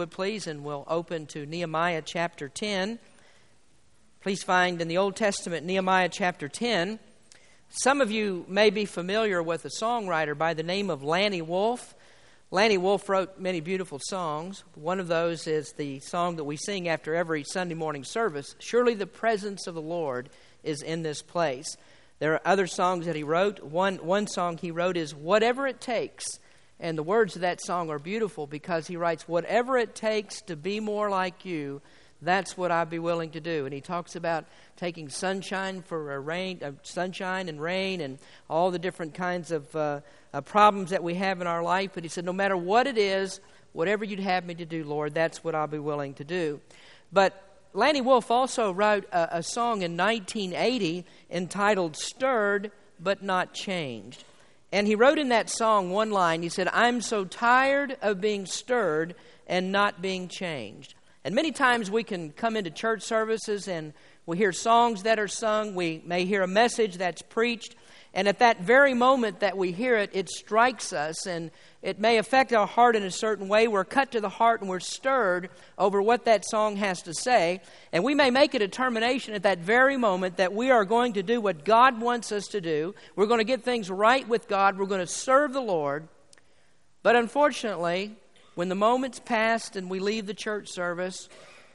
would please, and we'll open to Nehemiah chapter 10. Please find in the Old Testament Nehemiah chapter 10. Some of you may be familiar with a songwriter by the name of Lanny Wolfe. Lanny Wolfe wrote many beautiful songs. One of those is the song that we sing after every Sunday morning service Surely the presence of the Lord is in this place. There are other songs that he wrote. One, one song he wrote is Whatever It Takes. And the words of that song are beautiful because he writes, Whatever it takes to be more like you, that's what I'd be willing to do. And he talks about taking sunshine for rain, uh, sunshine and rain, and all the different kinds of uh, uh, problems that we have in our life. But he said, no matter what it is, whatever you'd have me to do, Lord, that's what I'll be willing to do. But Lanny Wolfe also wrote a, a song in 1980 entitled "Stirred but Not Changed." And he wrote in that song one line. He said, "I'm so tired of being stirred and not being changed." And many times we can come into church services and we hear songs that are sung, we may hear a message that's preached, and at that very moment that we hear it, it strikes us and it may affect our heart in a certain way. We're cut to the heart and we're stirred over what that song has to say. And we may make a determination at that very moment that we are going to do what God wants us to do. We're going to get things right with God. We're going to serve the Lord. But unfortunately, when the moment's passed and we leave the church service,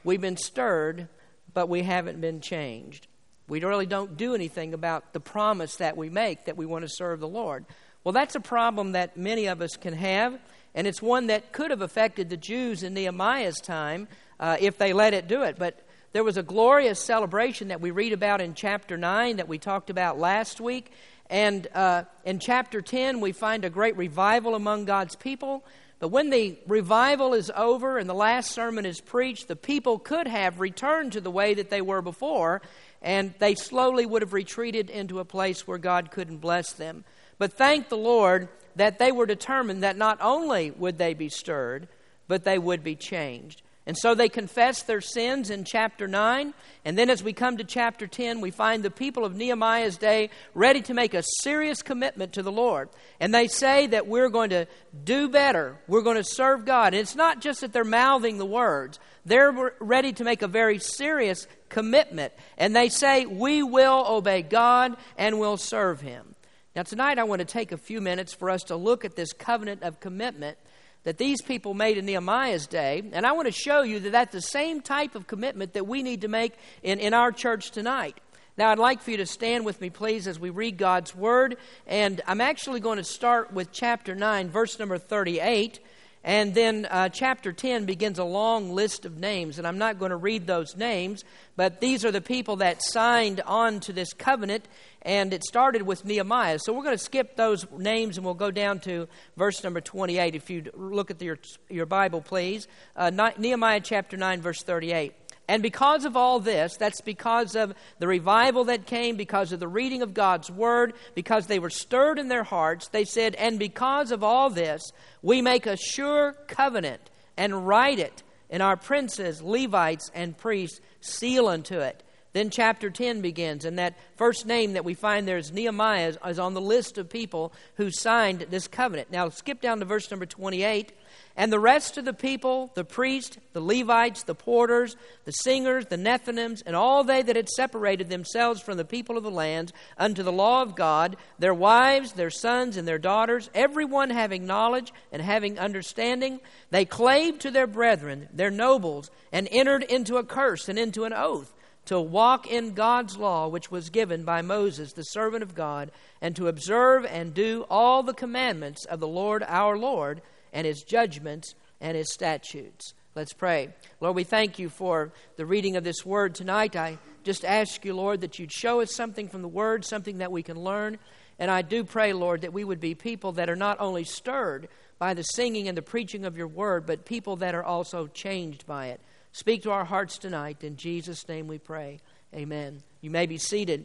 we've been stirred, but we haven't been changed. We really don't do anything about the promise that we make that we want to serve the Lord. Well, that's a problem that many of us can have, and it's one that could have affected the Jews in Nehemiah's time uh, if they let it do it. But there was a glorious celebration that we read about in chapter 9 that we talked about last week. And uh, in chapter 10, we find a great revival among God's people. But when the revival is over and the last sermon is preached, the people could have returned to the way that they were before, and they slowly would have retreated into a place where God couldn't bless them. But thank the Lord that they were determined that not only would they be stirred, but they would be changed. And so they confess their sins in chapter 9. And then as we come to chapter 10, we find the people of Nehemiah's day ready to make a serious commitment to the Lord. And they say that we're going to do better, we're going to serve God. And it's not just that they're mouthing the words, they're ready to make a very serious commitment. And they say, We will obey God and will serve Him. Now, tonight I want to take a few minutes for us to look at this covenant of commitment that these people made in Nehemiah's day. And I want to show you that that's the same type of commitment that we need to make in, in our church tonight. Now, I'd like for you to stand with me, please, as we read God's Word. And I'm actually going to start with chapter 9, verse number 38. And then uh, chapter 10 begins a long list of names. And I'm not going to read those names, but these are the people that signed on to this covenant and it started with Nehemiah. So we're going to skip those names and we'll go down to verse number 28. If you look at your, your Bible, please. Uh, Nehemiah chapter 9, verse 38. And because of all this, that's because of the revival that came, because of the reading of God's word, because they were stirred in their hearts, they said, And because of all this, we make a sure covenant and write it, and our princes, Levites, and priests seal unto it. Then chapter 10 begins, and that first name that we find there is Nehemiah, is on the list of people who signed this covenant. Now, skip down to verse number 28. And the rest of the people, the priests, the Levites, the porters, the singers, the Nethinims, and all they that had separated themselves from the people of the lands unto the law of God, their wives, their sons, and their daughters, every one having knowledge and having understanding, they clave to their brethren, their nobles, and entered into a curse and into an oath to walk in God's law, which was given by Moses, the servant of God, and to observe and do all the commandments of the Lord our Lord, and his judgments and his statutes. Let's pray. Lord, we thank you for the reading of this word tonight. I just ask you, Lord, that you'd show us something from the word, something that we can learn. And I do pray, Lord, that we would be people that are not only stirred by the singing and the preaching of your word, but people that are also changed by it. Speak to our hearts tonight. In Jesus' name we pray. Amen. You may be seated.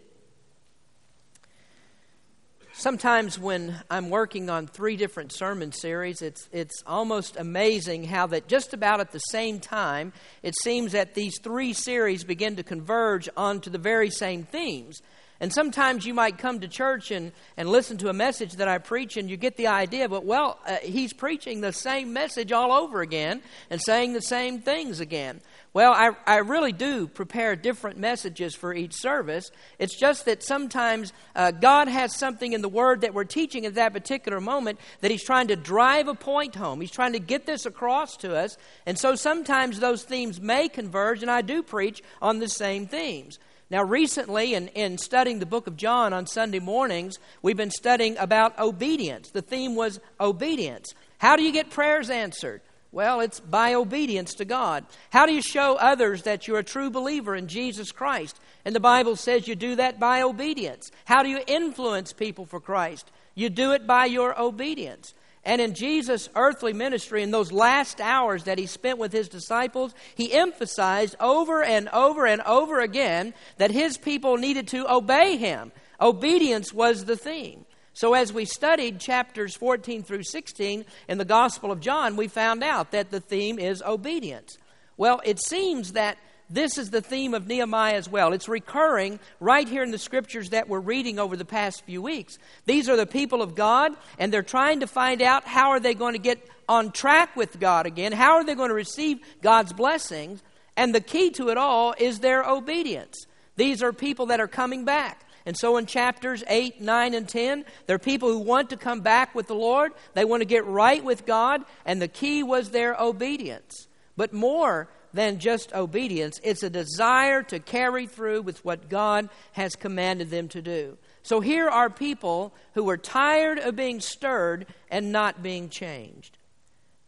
Sometimes when I'm working on three different sermon series, it's, it's almost amazing how that just about at the same time, it seems that these three series begin to converge onto the very same themes. And sometimes you might come to church and, and listen to a message that I preach, and you get the idea, but well, uh, he's preaching the same message all over again and saying the same things again. Well, I, I really do prepare different messages for each service. It's just that sometimes uh, God has something in the Word that we're teaching at that particular moment that He's trying to drive a point home. He's trying to get this across to us. And so sometimes those themes may converge, and I do preach on the same themes. Now, recently, in, in studying the book of John on Sunday mornings, we've been studying about obedience. The theme was obedience. How do you get prayers answered? Well, it's by obedience to God. How do you show others that you're a true believer in Jesus Christ? And the Bible says you do that by obedience. How do you influence people for Christ? You do it by your obedience. And in Jesus' earthly ministry, in those last hours that he spent with his disciples, he emphasized over and over and over again that his people needed to obey him. Obedience was the theme. So, as we studied chapters 14 through 16 in the Gospel of John, we found out that the theme is obedience. Well, it seems that this is the theme of Nehemiah as well. It's recurring right here in the scriptures that we're reading over the past few weeks. These are the people of God, and they're trying to find out how are they going to get on track with God again? How are they going to receive God's blessings? And the key to it all is their obedience. These are people that are coming back. And so in chapters 8, 9, and 10, there are people who want to come back with the Lord. They want to get right with God, and the key was their obedience. But more than just obedience, it's a desire to carry through with what God has commanded them to do. So here are people who are tired of being stirred and not being changed.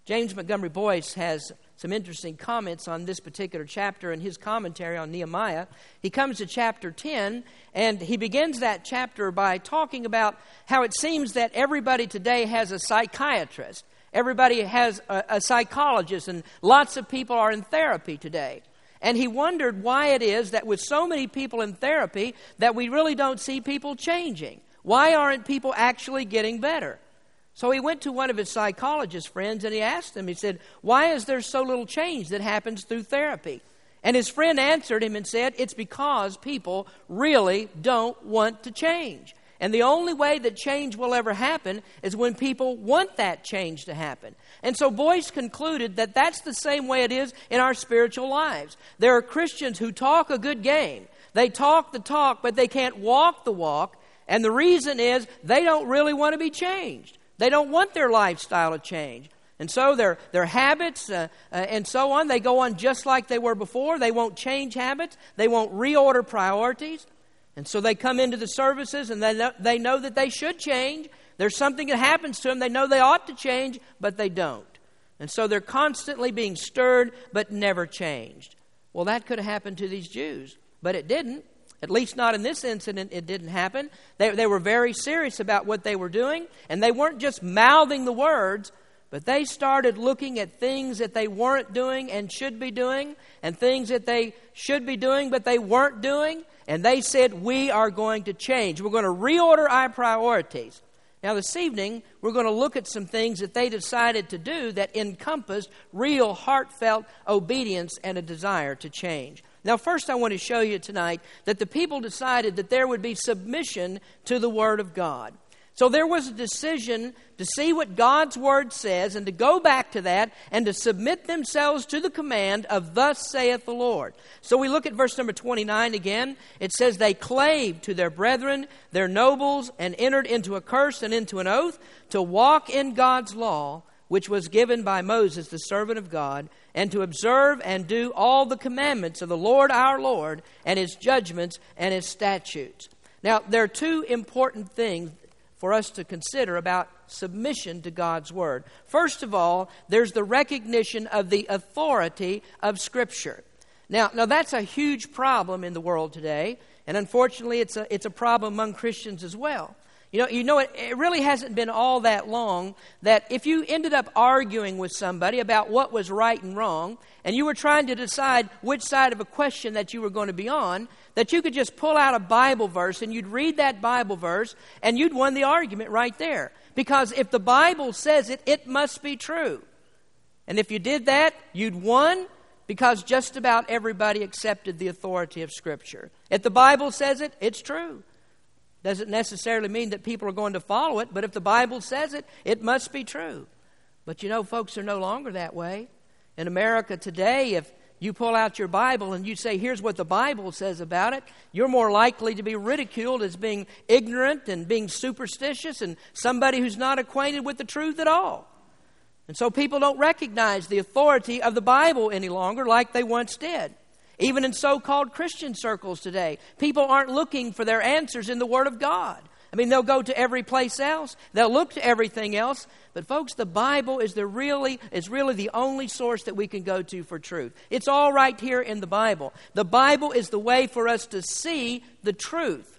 James Montgomery Boice has some interesting comments on this particular chapter in his commentary on Nehemiah. He comes to chapter 10, and he begins that chapter by talking about how it seems that everybody today has a psychiatrist, everybody has a, a psychologist, and lots of people are in therapy today. And he wondered why it is that with so many people in therapy that we really don't see people changing. Why aren't people actually getting better? So he went to one of his psychologist friends and he asked him, he said, Why is there so little change that happens through therapy? And his friend answered him and said, It's because people really don't want to change. And the only way that change will ever happen is when people want that change to happen. And so Boice concluded that that's the same way it is in our spiritual lives. There are Christians who talk a good game. They talk the talk, but they can't walk the walk. And the reason is they don't really want to be changed. They don't want their lifestyle to change. And so their, their habits uh, uh, and so on, they go on just like they were before. They won't change habits, they won't reorder priorities. And so they come into the services and they know, they know that they should change. There's something that happens to them. They know they ought to change, but they don't. And so they're constantly being stirred, but never changed. Well, that could have happened to these Jews, but it didn't. At least not in this incident, it didn't happen. They, they were very serious about what they were doing, and they weren't just mouthing the words, but they started looking at things that they weren't doing and should be doing, and things that they should be doing but they weren't doing, and they said, We are going to change. We're going to reorder our priorities. Now, this evening, we're going to look at some things that they decided to do that encompassed real, heartfelt obedience and a desire to change. Now, first, I want to show you tonight that the people decided that there would be submission to the Word of God. So there was a decision to see what God's Word says and to go back to that and to submit themselves to the command of, Thus saith the Lord. So we look at verse number 29 again. It says, They clave to their brethren, their nobles, and entered into a curse and into an oath to walk in God's law, which was given by Moses, the servant of God and to observe and do all the commandments of the Lord our Lord and his judgments and his statutes. Now, there are two important things for us to consider about submission to God's Word. First of all, there's the recognition of the authority of Scripture. Now, now that's a huge problem in the world today, and unfortunately, it's a, it's a problem among Christians as well. You know, you know it, it really hasn't been all that long that if you ended up arguing with somebody about what was right and wrong, and you were trying to decide which side of a question that you were going to be on, that you could just pull out a Bible verse and you'd read that Bible verse and you'd won the argument right there. Because if the Bible says it, it must be true. And if you did that, you'd won because just about everybody accepted the authority of Scripture. If the Bible says it, it's true. Doesn't necessarily mean that people are going to follow it, but if the Bible says it, it must be true. But you know, folks are no longer that way. In America today, if you pull out your Bible and you say, here's what the Bible says about it, you're more likely to be ridiculed as being ignorant and being superstitious and somebody who's not acquainted with the truth at all. And so people don't recognize the authority of the Bible any longer like they once did. Even in so called Christian circles today, people aren't looking for their answers in the Word of God. I mean, they'll go to every place else, they'll look to everything else, but folks, the Bible is, the really, is really the only source that we can go to for truth. It's all right here in the Bible. The Bible is the way for us to see the truth.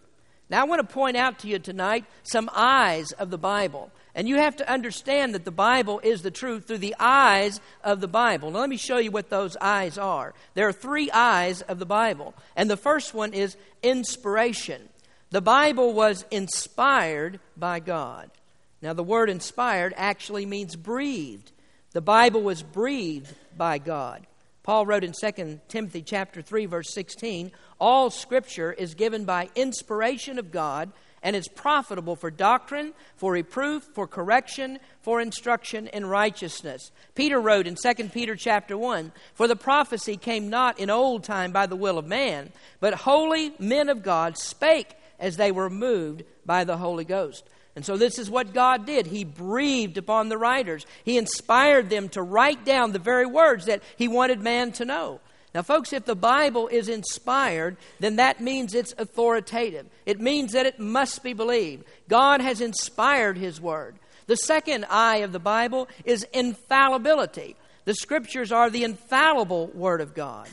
Now, I want to point out to you tonight some eyes of the Bible. And you have to understand that the Bible is the truth through the eyes of the Bible. Now, let me show you what those eyes are. There are three eyes of the Bible. And the first one is inspiration. The Bible was inspired by God. Now, the word inspired actually means breathed. The Bible was breathed by God. Paul wrote in 2 Timothy chapter 3 verse 16, all scripture is given by inspiration of God and is profitable for doctrine, for reproof, for correction, for instruction in righteousness. Peter wrote in 2 Peter chapter 1, For the prophecy came not in old time by the will of man, but holy men of God spake as they were moved by the Holy Ghost. And so, this is what God did. He breathed upon the writers, He inspired them to write down the very words that He wanted man to know. Now, folks, if the Bible is inspired, then that means it's authoritative. It means that it must be believed. God has inspired His Word. The second eye of the Bible is infallibility. The Scriptures are the infallible Word of God.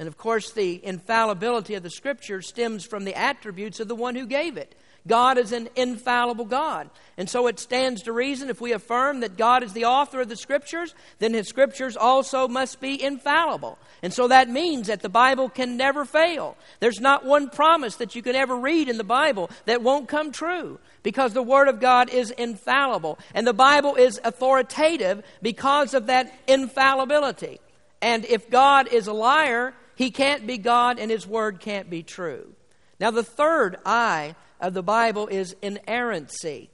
And of course, the infallibility of the Scripture stems from the attributes of the one who gave it. God is an infallible God. And so it stands to reason if we affirm that God is the author of the Scriptures, then His Scriptures also must be infallible. And so that means that the Bible can never fail. There's not one promise that you can ever read in the Bible that won't come true because the Word of God is infallible. And the Bible is authoritative because of that infallibility. And if God is a liar, He can't be God and His Word can't be true. Now, the third I of the Bible is inerrancy.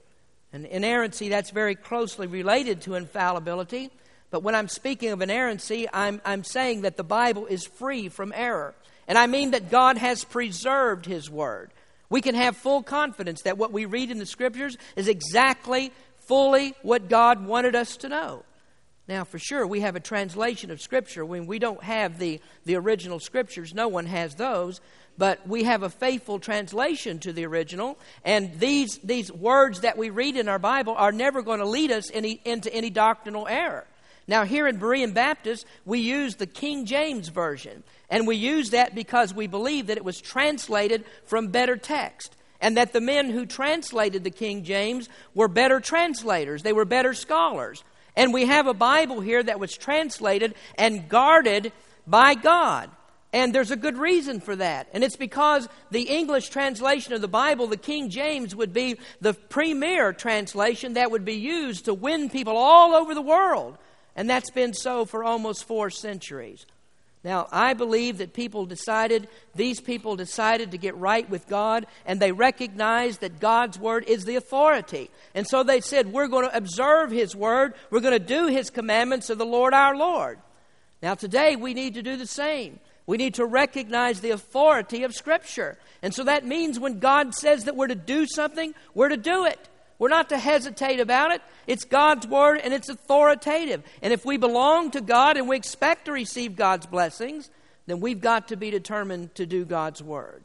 And inerrancy, that's very closely related to infallibility. But when I'm speaking of inerrancy, I'm, I'm saying that the Bible is free from error. And I mean that God has preserved His Word. We can have full confidence that what we read in the Scriptures is exactly, fully what God wanted us to know. Now, for sure, we have a translation of Scripture. When we don't have the, the original Scriptures, no one has those but we have a faithful translation to the original. And these, these words that we read in our Bible are never going to lead us any, into any doctrinal error. Now, here in Berean Baptist, we use the King James Version. And we use that because we believe that it was translated from better text. And that the men who translated the King James were better translators, they were better scholars. And we have a Bible here that was translated and guarded by God. And there's a good reason for that. And it's because the English translation of the Bible, the King James, would be the premier translation that would be used to win people all over the world. And that's been so for almost four centuries. Now, I believe that people decided, these people decided to get right with God, and they recognized that God's Word is the authority. And so they said, We're going to observe His Word, we're going to do His commandments of the Lord our Lord. Now, today we need to do the same. We need to recognize the authority of Scripture. And so that means when God says that we're to do something, we're to do it. We're not to hesitate about it. It's God's Word and it's authoritative. And if we belong to God and we expect to receive God's blessings, then we've got to be determined to do God's Word.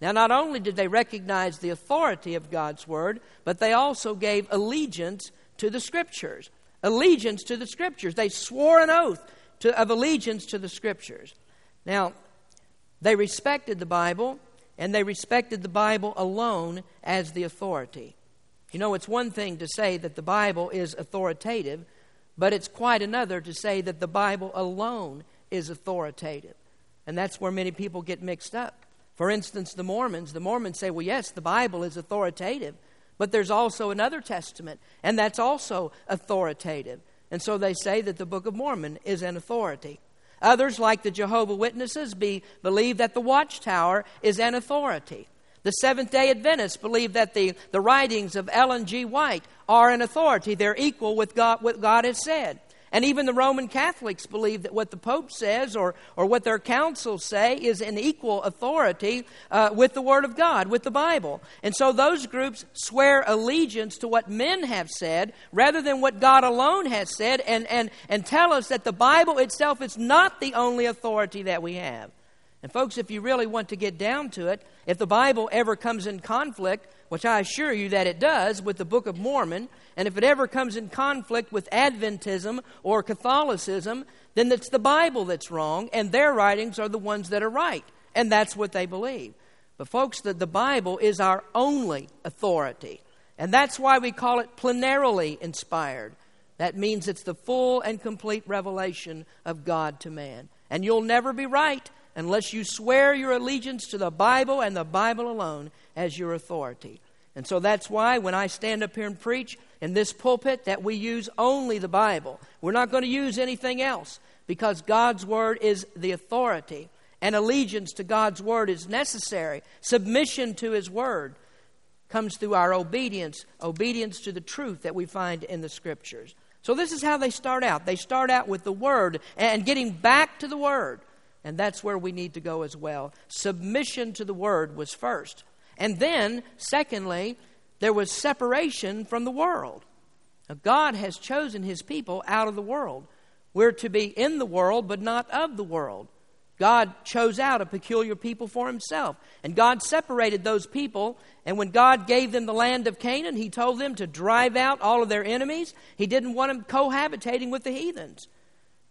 Now, not only did they recognize the authority of God's Word, but they also gave allegiance to the Scriptures. Allegiance to the Scriptures. They swore an oath to, of allegiance to the Scriptures. Now, they respected the Bible, and they respected the Bible alone as the authority. You know, it's one thing to say that the Bible is authoritative, but it's quite another to say that the Bible alone is authoritative. And that's where many people get mixed up. For instance, the Mormons, the Mormons say, well, yes, the Bible is authoritative, but there's also another testament, and that's also authoritative. And so they say that the Book of Mormon is an authority. Others, like the Jehovah Witnesses, be, believe that the watchtower is an authority. The Seventh day Adventists believe that the, the writings of Ellen G. White are an authority. They're equal with God, what God has said. And even the Roman Catholics believe that what the Pope says or, or what their councils say is an equal authority uh, with the Word of God, with the Bible. And so those groups swear allegiance to what men have said rather than what God alone has said and, and, and tell us that the Bible itself is not the only authority that we have. And, folks, if you really want to get down to it, if the Bible ever comes in conflict, which I assure you that it does with the Book of Mormon, and if it ever comes in conflict with Adventism or Catholicism, then it's the Bible that's wrong, and their writings are the ones that are right. And that's what they believe. But, folks, the, the Bible is our only authority. And that's why we call it plenarily inspired. That means it's the full and complete revelation of God to man. And you'll never be right unless you swear your allegiance to the Bible and the Bible alone as your authority. And so that's why when I stand up here and preach in this pulpit that we use only the Bible. We're not going to use anything else because God's word is the authority and allegiance to God's word is necessary. Submission to his word comes through our obedience, obedience to the truth that we find in the scriptures. So this is how they start out. They start out with the word and getting back to the word. And that's where we need to go as well. Submission to the word was first. And then, secondly, there was separation from the world. Now, God has chosen his people out of the world. We're to be in the world, but not of the world. God chose out a peculiar people for himself. And God separated those people. And when God gave them the land of Canaan, he told them to drive out all of their enemies. He didn't want them cohabitating with the heathens.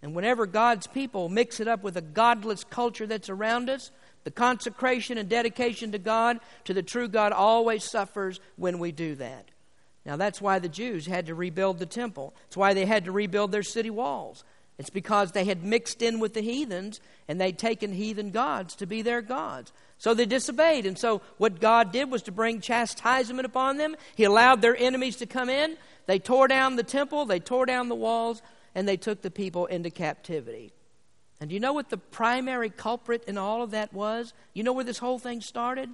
And whenever God's people mix it up with a godless culture that's around us, the consecration and dedication to God, to the true God, always suffers when we do that. Now, that's why the Jews had to rebuild the temple. It's why they had to rebuild their city walls. It's because they had mixed in with the heathens and they'd taken heathen gods to be their gods. So they disobeyed. And so what God did was to bring chastisement upon them. He allowed their enemies to come in. They tore down the temple, they tore down the walls, and they took the people into captivity. And do you know what the primary culprit in all of that was? You know where this whole thing started?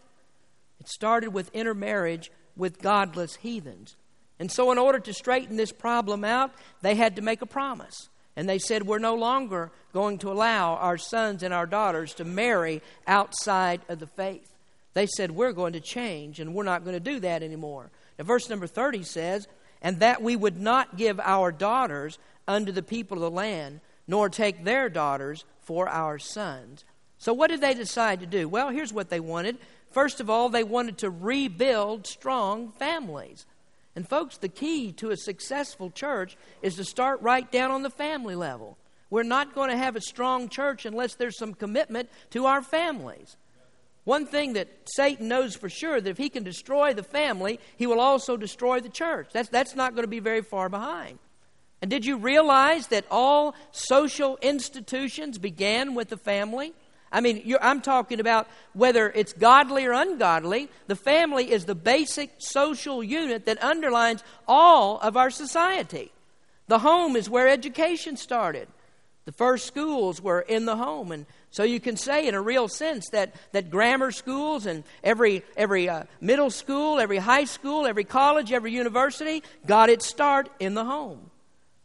It started with intermarriage with godless heathens. And so, in order to straighten this problem out, they had to make a promise. And they said, We're no longer going to allow our sons and our daughters to marry outside of the faith. They said, We're going to change, and we're not going to do that anymore. Now, verse number 30 says, And that we would not give our daughters unto the people of the land, nor take their daughters for our sons. So, what did they decide to do? Well, here's what they wanted. First of all, they wanted to rebuild strong families. And, folks, the key to a successful church is to start right down on the family level. We're not going to have a strong church unless there's some commitment to our families. One thing that Satan knows for sure that if he can destroy the family, he will also destroy the church. That's, that's not going to be very far behind. And did you realize that all social institutions began with the family? I mean, I'm talking about whether it's godly or ungodly, the family is the basic social unit that underlines all of our society. The home is where education started. The first schools were in the home. And so you can say, in a real sense, that, that grammar schools and every, every uh, middle school, every high school, every college, every university got its start in the home.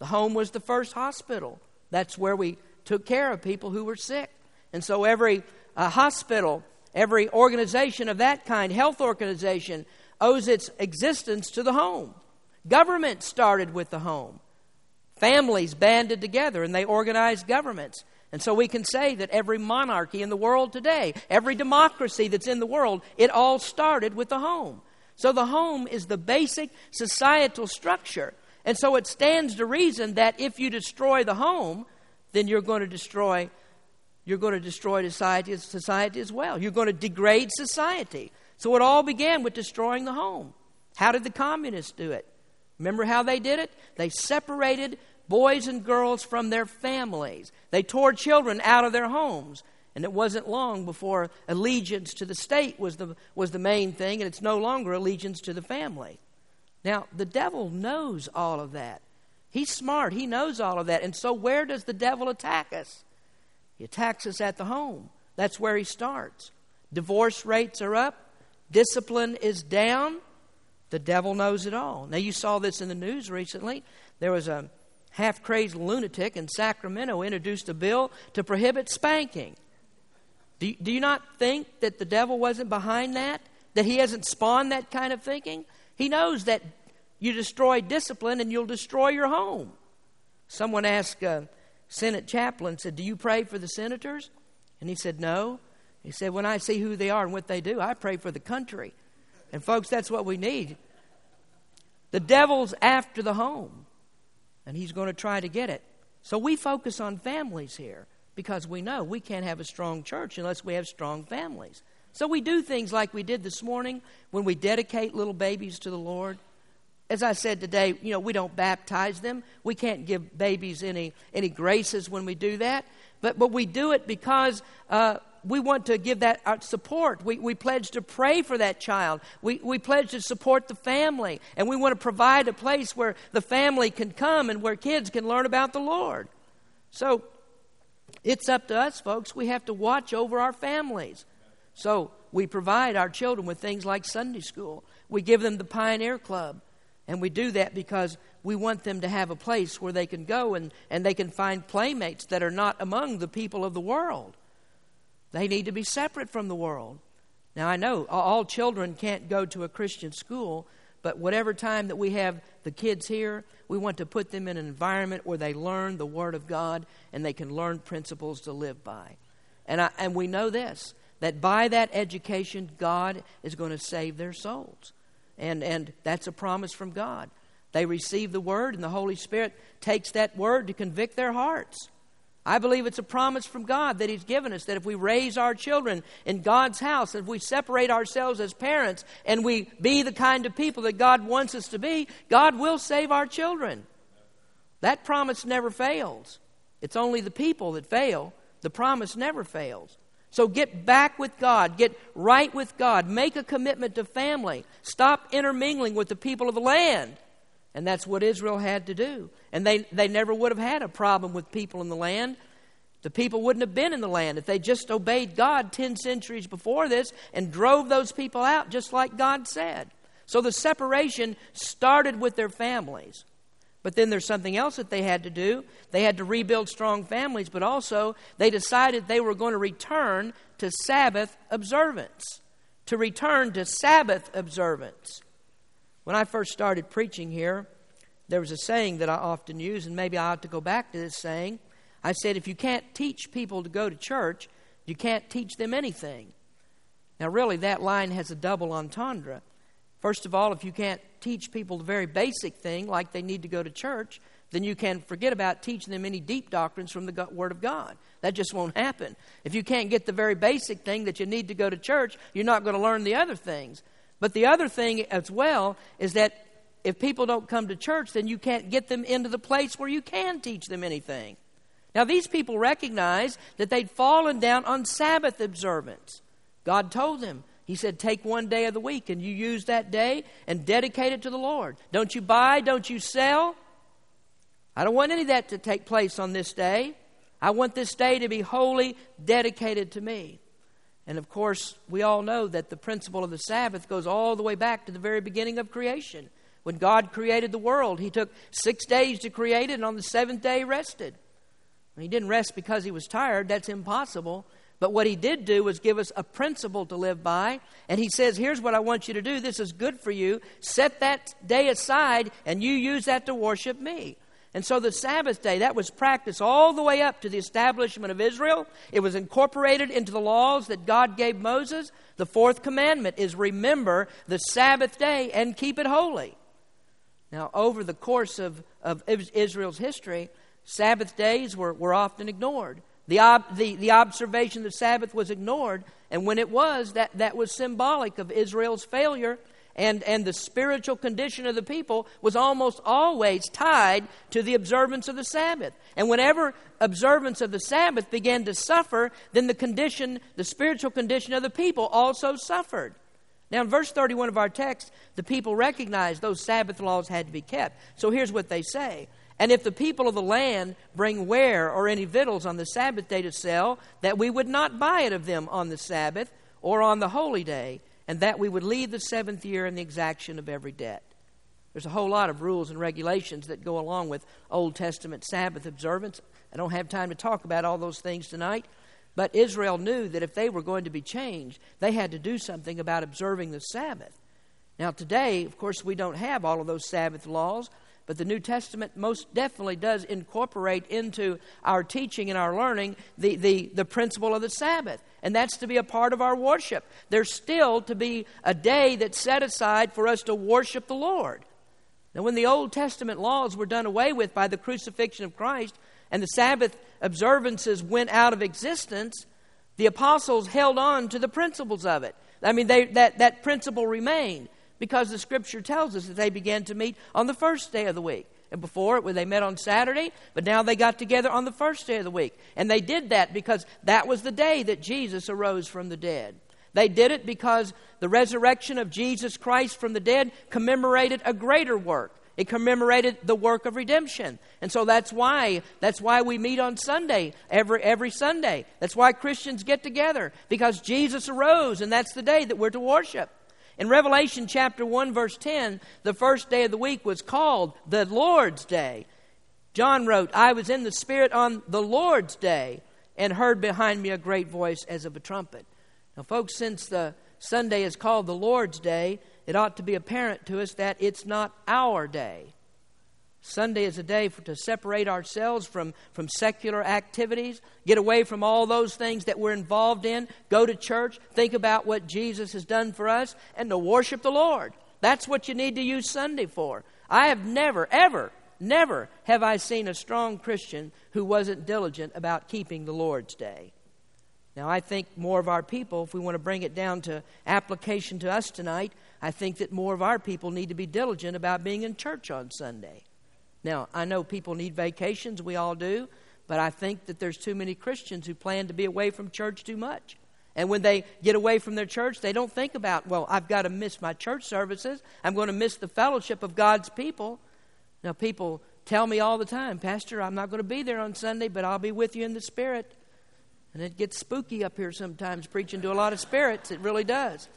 The home was the first hospital. That's where we took care of people who were sick. And so every uh, hospital, every organization of that kind, health organization, owes its existence to the home. Government started with the home. Families banded together and they organized governments. And so we can say that every monarchy in the world today, every democracy that's in the world, it all started with the home. So the home is the basic societal structure. And so it stands to reason that if you destroy the home, then you're going to destroy you're going to destroy society, society as well. You're going to degrade society. So it all began with destroying the home. How did the communists do it? Remember how they did it? They separated boys and girls from their families. They tore children out of their homes. And it wasn't long before allegiance to the state was the, was the main thing, and it's no longer allegiance to the family. Now, the devil knows all of that. He's smart. He knows all of that. And so, where does the devil attack us? He attacks us at the home. That's where he starts. Divorce rates are up. discipline is down, the devil knows it all. Now, you saw this in the news recently. There was a half crazed lunatic in Sacramento introduced a bill to prohibit spanking. Do you, do you not think that the devil wasn't behind that? That he hasn't spawned that kind of thinking? He knows that you destroy discipline and you'll destroy your home. Someone asked a Senate chaplain, said, Do you pray for the senators? And he said, No. He said, When I see who they are and what they do, I pray for the country. And folks, that's what we need. The devil's after the home, and he's going to try to get it. So we focus on families here because we know we can't have a strong church unless we have strong families. So we do things like we did this morning when we dedicate little babies to the Lord. As I said today, you know, we don't baptize them. We can't give babies any, any graces when we do that. But, but we do it because uh, we want to give that uh, support. We, we pledge to pray for that child. We, we pledge to support the family. And we want to provide a place where the family can come and where kids can learn about the Lord. So it's up to us, folks. We have to watch over our families. So we provide our children with things like Sunday school. We give them the Pioneer Club. And we do that because we want them to have a place where they can go and, and they can find playmates that are not among the people of the world. They need to be separate from the world. Now, I know all children can't go to a Christian school, but whatever time that we have the kids here, we want to put them in an environment where they learn the Word of God and they can learn principles to live by. And, I, and we know this that by that education, God is going to save their souls. And, and that's a promise from God. They receive the Word, and the Holy Spirit takes that Word to convict their hearts. I believe it's a promise from God that He's given us that if we raise our children in God's house, if we separate ourselves as parents and we be the kind of people that God wants us to be, God will save our children. That promise never fails. It's only the people that fail. The promise never fails. So get back with God. Get right with God. Make a commitment to family. Stop intermingling with the people of the land. And that's what Israel had to do. And they, they never would have had a problem with people in the land. The people wouldn't have been in the land if they just obeyed God 10 centuries before this and drove those people out just like God said. So the separation started with their families. But then there's something else that they had to do. They had to rebuild strong families, but also they decided they were going to return to Sabbath observance. To return to Sabbath observance. When I first started preaching here, there was a saying that I often use, and maybe I ought to go back to this saying. I said, if you can't teach people to go to church, you can't teach them anything. Now, really, that line has a double entendre. First of all, if you can't teach people the very basic thing, like they need to go to church, then you can forget about teaching them any deep doctrines from the Word of God. That just won't happen. If you can't get the very basic thing that you need to go to church, you're not going to learn the other things. But the other thing as well is that if people don't come to church, then you can't get them into the place where you can teach them anything. Now, these people recognized that they'd fallen down on Sabbath observance. God told them, He said, Take one day of the week and you use that day and dedicate it to the Lord. Don't you buy, don't you sell. I don't want any of that to take place on this day. I want this day to be wholly dedicated to me. And of course, we all know that the principle of the Sabbath goes all the way back to the very beginning of creation. When God created the world, He took six days to create it, and on the seventh day, He rested. He didn't rest because He was tired, that's impossible. But what He did do was give us a principle to live by. And He says, Here's what I want you to do. This is good for you. Set that day aside, and you use that to worship me. And so the Sabbath day, that was practiced all the way up to the establishment of Israel. It was incorporated into the laws that God gave Moses. The fourth commandment is remember the Sabbath day and keep it holy. Now, over the course of, of Israel's history, Sabbath days were, were often ignored. The, ob, the, the observation of the Sabbath was ignored, and when it was, that, that was symbolic of Israel's failure and, and the spiritual condition of the people was almost always tied to the observance of the Sabbath. And whenever observance of the Sabbath began to suffer, then the condition, the spiritual condition of the people also suffered. Now, in verse 31 of our text, the people recognized those Sabbath laws had to be kept. So here's what they say And if the people of the land bring ware or any victuals on the Sabbath day to sell, that we would not buy it of them on the Sabbath or on the holy day and that we would leave the seventh year in the exaction of every debt. There's a whole lot of rules and regulations that go along with Old Testament Sabbath observance. I don't have time to talk about all those things tonight, but Israel knew that if they were going to be changed, they had to do something about observing the Sabbath. Now, today, of course, we don't have all of those Sabbath laws, but the New Testament most definitely does incorporate into our teaching and our learning the, the, the principle of the Sabbath. And that's to be a part of our worship. There's still to be a day that's set aside for us to worship the Lord. Now, when the Old Testament laws were done away with by the crucifixion of Christ and the Sabbath observances went out of existence, the apostles held on to the principles of it. I mean, they, that, that principle remained because the scripture tells us that they began to meet on the first day of the week. And before it, they met on Saturday, but now they got together on the first day of the week. And they did that because that was the day that Jesus arose from the dead. They did it because the resurrection of Jesus Christ from the dead commemorated a greater work. It commemorated the work of redemption. And so that's why that's why we meet on Sunday every every Sunday. That's why Christians get together because Jesus arose and that's the day that we're to worship. In Revelation chapter 1 verse 10, the first day of the week was called the Lord's day. John wrote, "I was in the spirit on the Lord's day and heard behind me a great voice as of a trumpet." Now, folks, since the Sunday is called the Lord's Day, it ought to be apparent to us that it's not our day. Sunday is a day for, to separate ourselves from, from secular activities, get away from all those things that we're involved in, go to church, think about what Jesus has done for us, and to worship the Lord. That's what you need to use Sunday for. I have never, ever, never have I seen a strong Christian who wasn't diligent about keeping the Lord's Day. Now, I think more of our people, if we want to bring it down to application to us tonight, I think that more of our people need to be diligent about being in church on Sunday. Now, I know people need vacations, we all do, but I think that there's too many Christians who plan to be away from church too much. And when they get away from their church, they don't think about, well, I've got to miss my church services. I'm going to miss the fellowship of God's people. Now, people tell me all the time, Pastor, I'm not going to be there on Sunday, but I'll be with you in the Spirit. And it gets spooky up here sometimes preaching to a lot of spirits. It really does.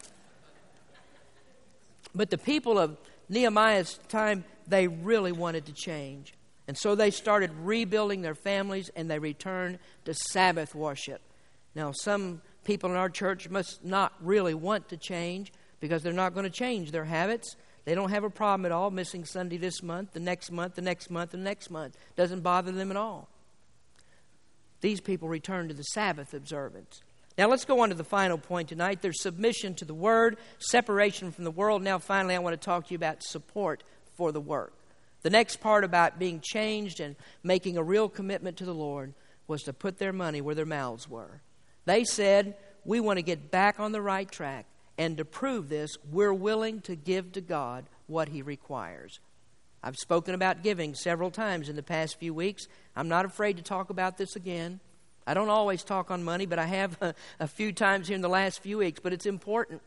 But the people of Nehemiah's time, they really wanted to change. And so they started rebuilding their families and they returned to Sabbath worship. Now, some people in our church must not really want to change because they're not going to change their habits. They don't have a problem at all missing Sunday this month, the next month, the next month, the next month. Doesn't bother them at all these people return to the Sabbath observance. Now, let's go on to the final point tonight. There's submission to the Word, separation from the world. Now, finally, I want to talk to you about support for the work. The next part about being changed and making a real commitment to the Lord was to put their money where their mouths were. They said, We want to get back on the right track, and to prove this, we're willing to give to God what He requires. I've spoken about giving several times in the past few weeks. I'm not afraid to talk about this again. I don't always talk on money, but I have a, a, few times here in the last few weeks, but it's important.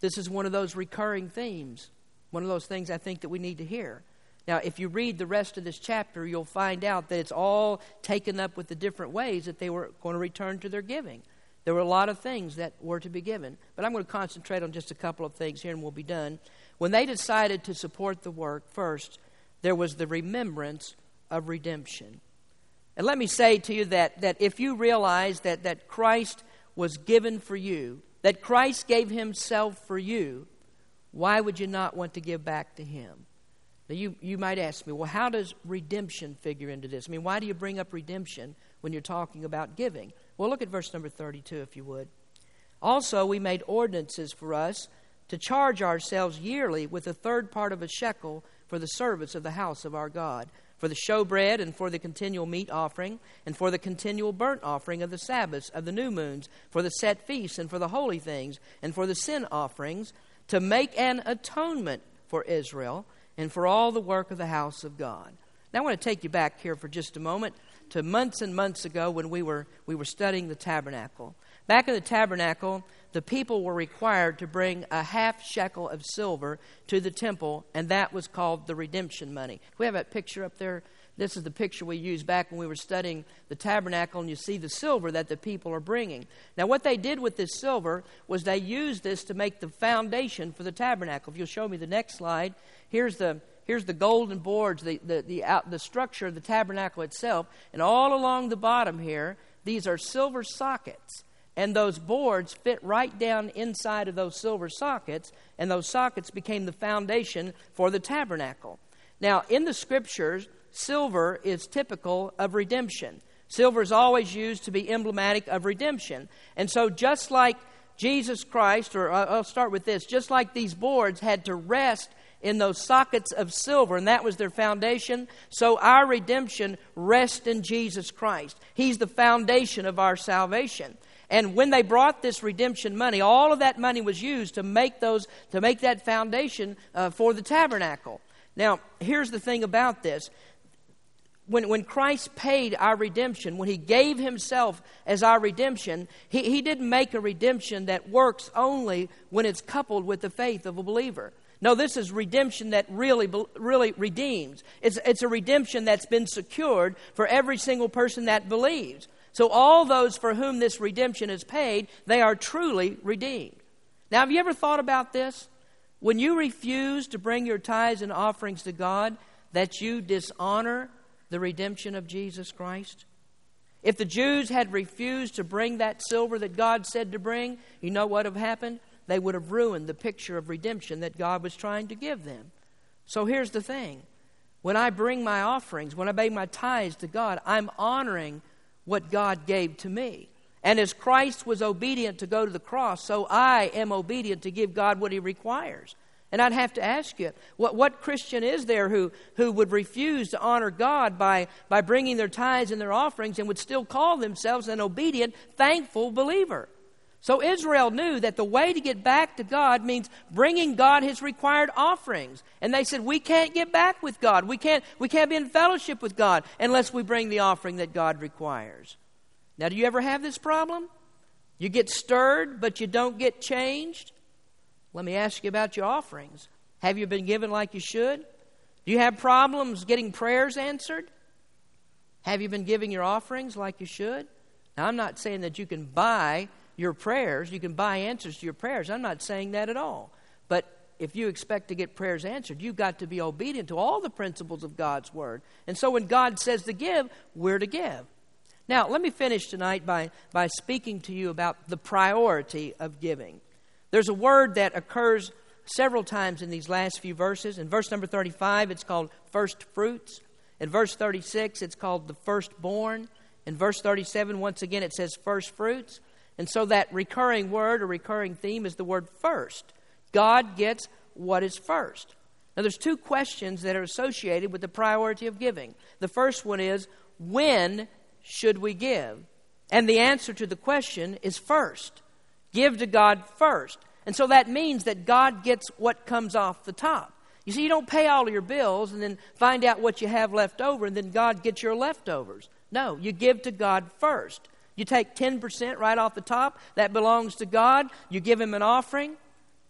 This is one of those recurring themes, one of those things I think that we need to hear. Now, if you read the rest of this chapter, you'll find out that it's all taken up with the different ways that they were going to return to their giving. There were a lot of things that were to be given, but I'm going to concentrate on just a couple of things here and we'll be done. When they decided to support the work, first, there was the remembrance of redemption. And let me say to you that, that if you realize that, that Christ was given for you, that Christ gave himself for you, why would you not want to give back to him? Now, you, you might ask me, well, how does redemption figure into this? I mean, why do you bring up redemption when you're talking about giving? Well, look at verse number 32, if you would. Also, we made ordinances for us to charge ourselves yearly with a third part of a shekel for the service of the house of our God, for the showbread and for the continual meat offering, and for the continual burnt offering of the Sabbaths, of the new moons, for the set feasts, and for the holy things, and for the sin offerings, to make an atonement for Israel, and for all the work of the house of God. Now I want to take you back here for just a moment to months and months ago when we were, we were studying the tabernacle. Back in the tabernacle, the people were required to bring a half shekel of silver to the temple, and that was called the redemption money. We have that picture up there This is the picture we used back when we were studying the tabernacle, and you see the silver that the people are bringing. Now, what they did with this silver was they used this to make the foundation for the tabernacle. If you'll show me the next slide, here's the here's the golden boards, the, the, the, out, the structure of the tabernacle itself, and all along the bottom here, these are silver sockets. And those boards fit right down inside of those silver sockets, and those sockets became the foundation for the tabernacle. Now, in the scriptures, silver is typical of redemption. Silver is always used to be emblematic of redemption. And so, just like Jesus Christ, or I'll start with this, just like these boards had to rest in those sockets of silver, and that was their foundation. So our redemption rests in Jesus Christ. He's the foundation of our salvation. And when they brought this redemption money, all of that money was used to make those to make that foundation uh, for the tabernacle. Now, here's the thing about this. When, when Christ paid our redemption, when He gave Himself as our redemption, he, he didn't make a redemption that works only when it's coupled with the faith of a believer. No, this is redemption that really, really redeems. It's, it's a redemption that's been secured for every single person that believes. So, all those for whom this redemption is paid, they are truly redeemed. Now, have you ever thought about this? When you refuse to bring your tithes and offerings to God, that you dishonor the redemption of Jesus Christ? If the Jews had refused to bring that silver that God said to bring, you know what would have happened? they would have ruined the picture of redemption that God was trying to give them. So here's the thing when I bring my offerings, when I pay my tithes to God, I'm honoring what God gave to me. And as Christ was obedient to go to the cross, so I am obedient to give God what He requires. And I'd have to ask you, what, what Christian is there who, who would refuse to honor God by, by bringing their tithes and their offerings and would still call themselves an obedient, thankful believer? So Israel knew that the way to get back to God means bringing God his required offerings. And they said, We can't get back with God. We can't, we can't be in fellowship with God unless we bring the offering that God requires. Now, do you ever have this problem? You get stirred, but you don't get changed? Let me ask you about your offerings. Have you been given like you should? Do you have problems getting prayers answered? Have you been giving your offerings like you should? Now, I'm not saying that you can buy your prayers. You can buy answers to your prayers. I'm not saying that at all. But if you expect to get prayers answered, you've got to be obedient to all the principles of God's Word. And so when God says to give, we're to give. Now, let me finish tonight by, by speaking to you about the priority of giving. There's a word that occurs several times in these last few verses. In verse number 35, it's called first fruits. In verse 36, it's called the firstborn. In verse 37, once again, it says first fruits. And so that recurring word or recurring theme is the word first. God gets what is first. Now, there's two questions that are associated with the priority of giving. The first one is, when should we give? And the answer to the question is first. Give to God first. And so that means that God gets what comes off the top. You see, you don't pay all of your bills and then find out what you have left over and then God gets your leftovers. No, you give to God first. You take 10% right off the top, that belongs to God. You give Him an offering,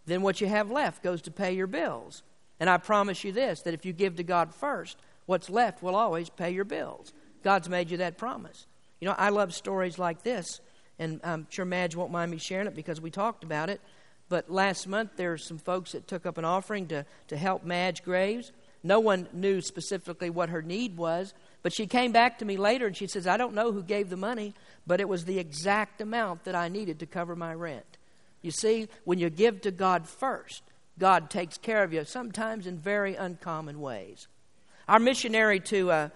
then what you have left goes to pay your bills. And I promise you this that if you give to God first, what's left will always pay your bills. God's made you that promise. You know, I love stories like this, and I'm sure Madge won't mind me sharing it because we talked about it. But last month, there were some folks that took up an offering to, to help Madge Graves. No one knew specifically what her need was, but she came back to me later and she says, I don't know who gave the money, but it was the exact amount that I needed to cover my rent. You see, when you give to God first, God takes care of you, sometimes in very uncommon ways. Our missionary to, uh,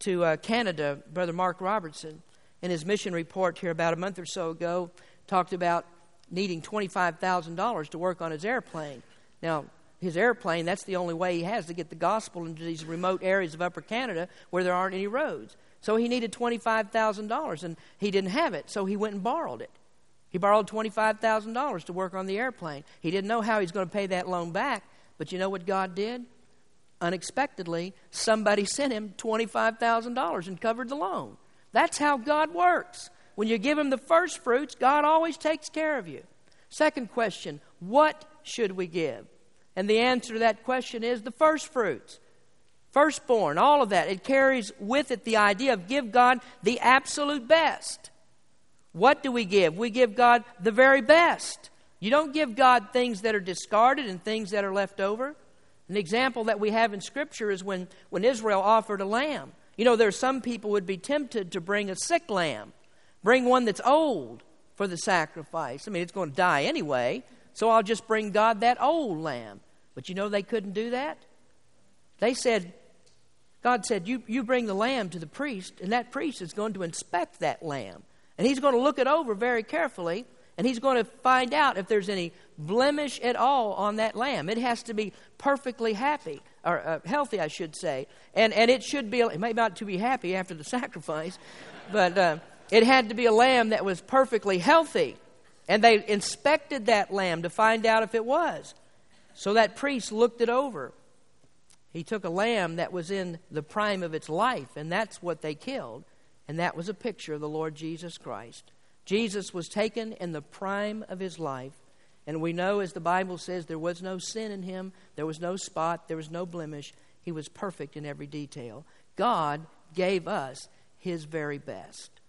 to uh, Canada, Brother Mark Robertson, in his mission report here about a month or so ago, talked about needing $25,000 to work on his airplane. Now, his airplane, that's the only way he has to get the gospel into these remote areas of Upper Canada where there aren't any roads. So he needed $25,000 and he didn't have it, so he went and borrowed it. He borrowed $25,000 to work on the airplane. He didn't know how he was going to pay that loan back, but you know what God did? Unexpectedly, somebody sent him $25,000 and covered the loan. That's how God works. When you give him the first fruits, God always takes care of you. Second question What should we give? And the answer to that question is the first fruits. firstborn, all of that. It carries with it the idea of give God the absolute best. What do we give? We give God the very best. You don't give God things that are discarded and things that are left over. An example that we have in Scripture is when, when Israel offered a lamb. You know, there are some people would be tempted to bring a sick lamb, bring one that's old for the sacrifice. I mean, it's going to die anyway, so I'll just bring God that old lamb. But you know they couldn't do that? They said, God said, you, you bring the lamb to the priest, and that priest is going to inspect that lamb. And he's going to look it over very carefully, and he's going to find out if there's any blemish at all on that lamb. It has to be perfectly happy, or uh, healthy, I should say. And, and it should be, it may not to be happy after the sacrifice, but uh, it had to be a lamb that was perfectly healthy. And they inspected that lamb to find out if it was. So that priest looked it over. He took a lamb that was in the prime of its life, and that's what they killed. And that was a picture of the Lord Jesus Christ. Jesus was taken in the prime of his life. And we know, as the Bible says, there was no sin in him, there was no spot, there was no blemish. He was perfect in every detail. God gave us his very best.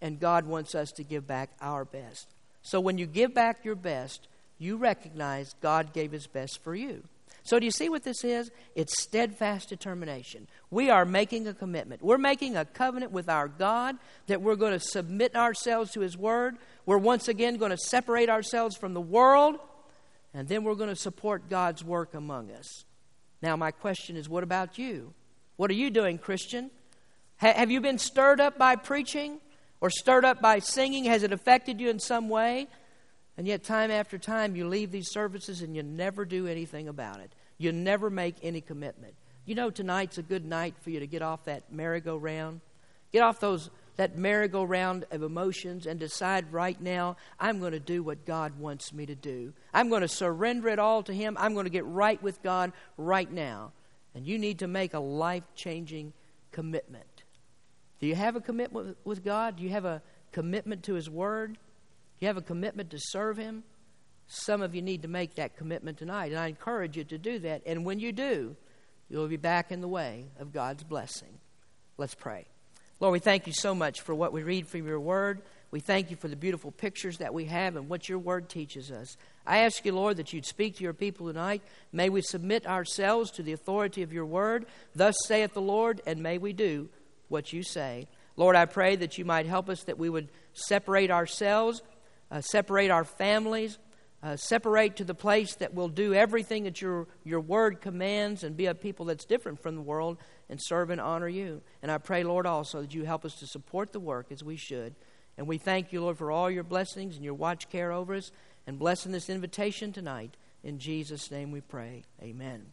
And God wants us to give back our best. So when you give back your best, you recognize God gave his best for you. So, do you see what this is? It's steadfast determination. We are making a commitment. We're making a covenant with our God that we're going to submit ourselves to His Word. We're once again going to separate ourselves from the world, and then we're going to support God's work among us. Now, my question is what about you? What are you doing, Christian? Ha- have you been stirred up by preaching or stirred up by singing? Has it affected you in some way? And yet, time after time, you leave these services and you never do anything about it. You never make any commitment. You know, tonight's a good night for you to get off that merry-go-round. Get off those that merry-go-round of emotions and decide right now, I'm going to do what God wants me to do. I'm going to surrender it all to Him. I'm going to get right with God right now. And you need to make a life-changing commitment. Do you have a commitment with God? Do you have a commitment to His Word? Do you have a commitment to serve Him? Some of you need to make that commitment tonight, and I encourage you to do that. And when you do, you'll be back in the way of God's blessing. Let's pray. Lord, we thank you so much for what we read from your word. We thank you for the beautiful pictures that we have and what your word teaches us. I ask you, Lord, that you'd speak to your people tonight. May we submit ourselves to the authority of your word. Thus saith the Lord, and may we do what you say. Lord, I pray that you might help us, that we would separate ourselves uh, separate our families, uh, separate to the place that will do everything that your, your word commands and be a people that's different from the world and serve and honor you. And I pray, Lord, also that you help us to support the work as we should. And we thank you, Lord, for all your blessings and your watch care over us and blessing this invitation tonight. In Jesus' name we pray. Amen.